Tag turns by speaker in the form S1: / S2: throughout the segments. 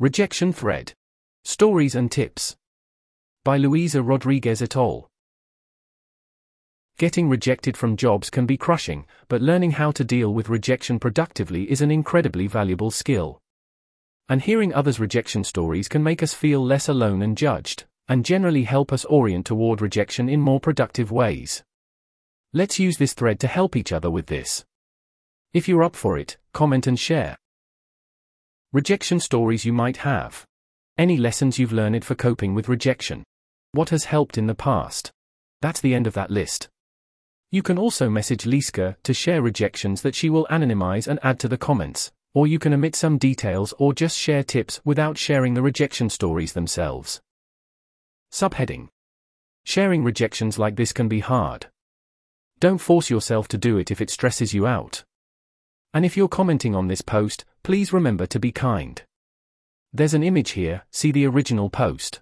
S1: Rejection Thread Stories and Tips by Luisa Rodriguez et al. Getting rejected from jobs can be crushing, but learning how to deal with rejection productively is an incredibly valuable skill. And hearing others' rejection stories can make us feel less alone and judged, and generally help us orient toward rejection in more productive ways. Let's use this thread to help each other with this. If you're up for it, comment and share. Rejection stories you might have. Any lessons you've learned for coping with rejection. What has helped in the past. That's the end of that list. You can also message Lizka to share rejections that she will anonymize and add to the comments, or you can omit some details or just share tips without sharing the rejection stories themselves. Subheading Sharing rejections like this can be hard. Don't force yourself to do it if it stresses you out. And if you're commenting on this post, please remember to be kind. There's an image here, see the original post.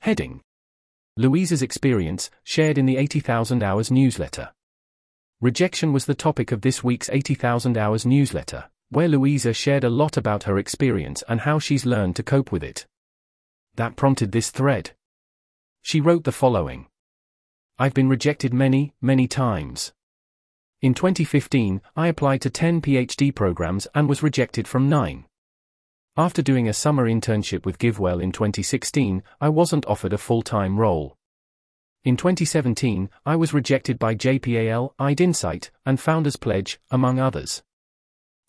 S1: Heading Luisa's experience, shared in the 80,000 Hours newsletter. Rejection was the topic of this week's 80,000 Hours newsletter, where Luisa shared a lot about her experience and how she's learned to cope with it. That prompted this thread. She wrote the following I've been rejected many, many times. In 2015, I applied to 10 PhD programs and was rejected from 9. After doing a summer internship with GiveWell in 2016, I wasn't offered a full time role. In 2017, I was rejected by J-PAL, IDinsight, and Founders Pledge, among others.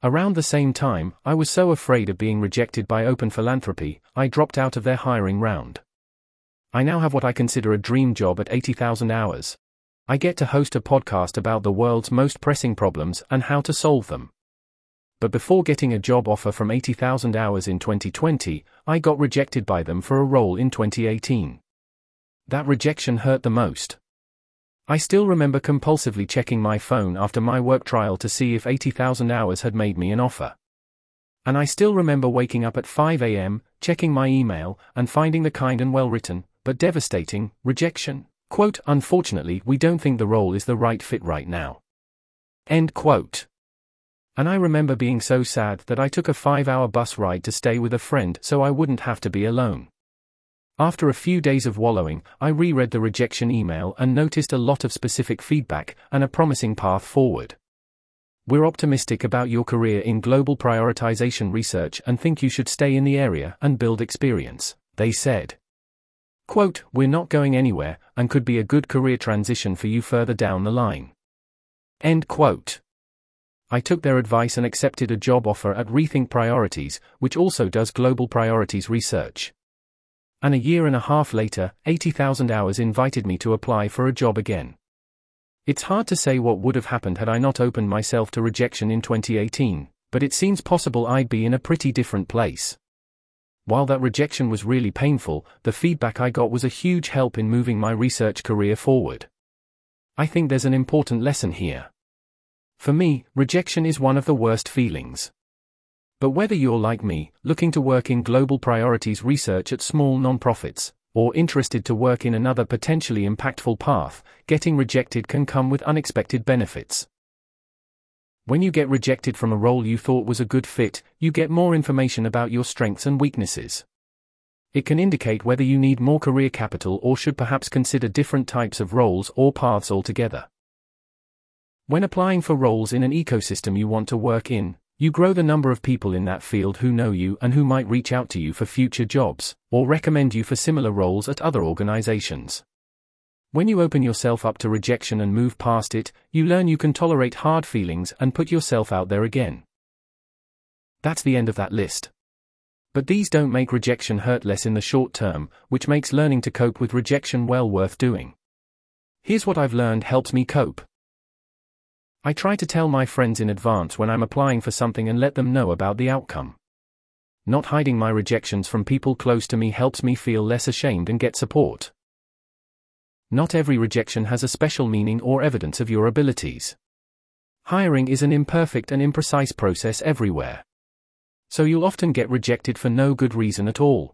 S1: Around the same time, I was so afraid of being rejected by Open Philanthropy, I dropped out of their hiring round. I now have what I consider a dream job at 80,000 hours. I get to host a podcast about the world's most pressing problems and how to solve them. But before getting a job offer from 80,000 hours in 2020, I got rejected by them for a role in 2018. That rejection hurt the most. I still remember compulsively checking my phone after my work trial to see if 80,000 hours had made me an offer. And I still remember waking up at 5 am, checking my email, and finding the kind and well written, but devastating, rejection. Quote, unfortunately, we don't think the role is the right fit right now. End quote. And I remember being so sad that I took a five hour bus ride to stay with a friend so I wouldn't have to be alone. After a few days of wallowing, I reread the rejection email and noticed a lot of specific feedback and a promising path forward. We're optimistic about your career in global prioritization research and think you should stay in the area and build experience, they said. Quote, We're not going anywhere, and could be a good career transition for you further down the line. End quote. I took their advice and accepted a job offer at Rethink Priorities, which also does global priorities research. And a year and a half later, 80,000 hours invited me to apply for a job again. It's hard to say what would have happened had I not opened myself to rejection in 2018, but it seems possible I'd be in a pretty different place. While that rejection was really painful, the feedback I got was a huge help in moving my research career forward. I think there's an important lesson here. For me, rejection is one of the worst feelings. But whether you're like me, looking to work in global priorities research at small nonprofits, or interested to work in another potentially impactful path, getting rejected can come with unexpected benefits. When you get rejected from a role you thought was a good fit, you get more information about your strengths and weaknesses. It can indicate whether you need more career capital or should perhaps consider different types of roles or paths altogether. When applying for roles in an ecosystem you want to work in, you grow the number of people in that field who know you and who might reach out to you for future jobs, or recommend you for similar roles at other organizations. When you open yourself up to rejection and move past it, you learn you can tolerate hard feelings and put yourself out there again. That's the end of that list. But these don't make rejection hurt less in the short term, which makes learning to cope with rejection well worth doing. Here's what I've learned helps me cope. I try to tell my friends in advance when I'm applying for something and let them know about the outcome. Not hiding my rejections from people close to me helps me feel less ashamed and get support. Not every rejection has a special meaning or evidence of your abilities. Hiring is an imperfect and imprecise process everywhere. So you'll often get rejected for no good reason at all.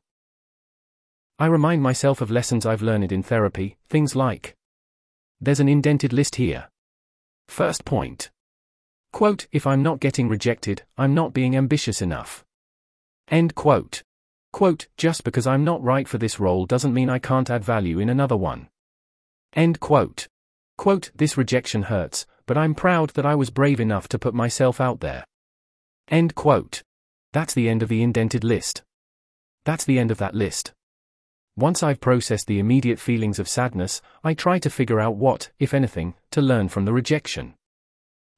S1: I remind myself of lessons I've learned in therapy, things like There's an indented list here. First point. Quote, if I'm not getting rejected, I'm not being ambitious enough. End quote. Quote, just because I'm not right for this role doesn't mean I can't add value in another one. End quote. Quote, this rejection hurts, but I'm proud that I was brave enough to put myself out there. End quote. That's the end of the indented list. That's the end of that list. Once I've processed the immediate feelings of sadness, I try to figure out what, if anything, to learn from the rejection.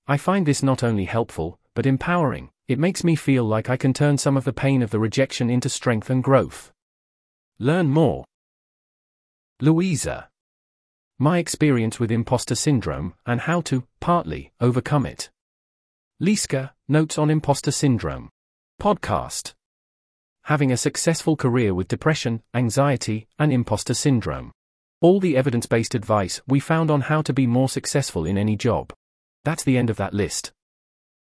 S1: I find this not only helpful, but empowering. It makes me feel like I can turn some of the pain of the rejection into strength and growth. Learn more. Luisa. My experience with imposter syndrome, and how to, partly, overcome it. Lizka, Notes on Imposter Syndrome. Podcast. Having a successful career with depression, anxiety, and imposter syndrome. All the evidence based advice we found on how to be more successful in any job. That's the end of that list.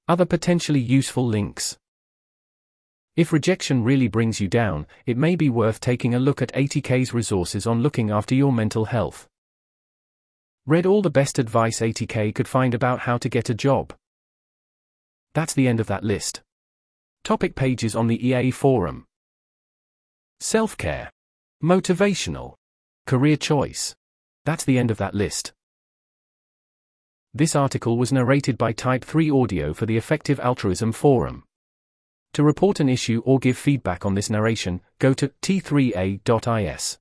S1: Other potentially useful links. If rejection really brings you down, it may be worth taking a look at 80K's resources on looking after your mental health. Read all the best advice 80K could find about how to get a job. That's the end of that list. Topic pages on the EA forum. Self care. Motivational. Career choice. That's the end of that list. This article was narrated by Type 3 Audio for the Effective Altruism Forum. To report an issue or give feedback on this narration, go to t3a.is.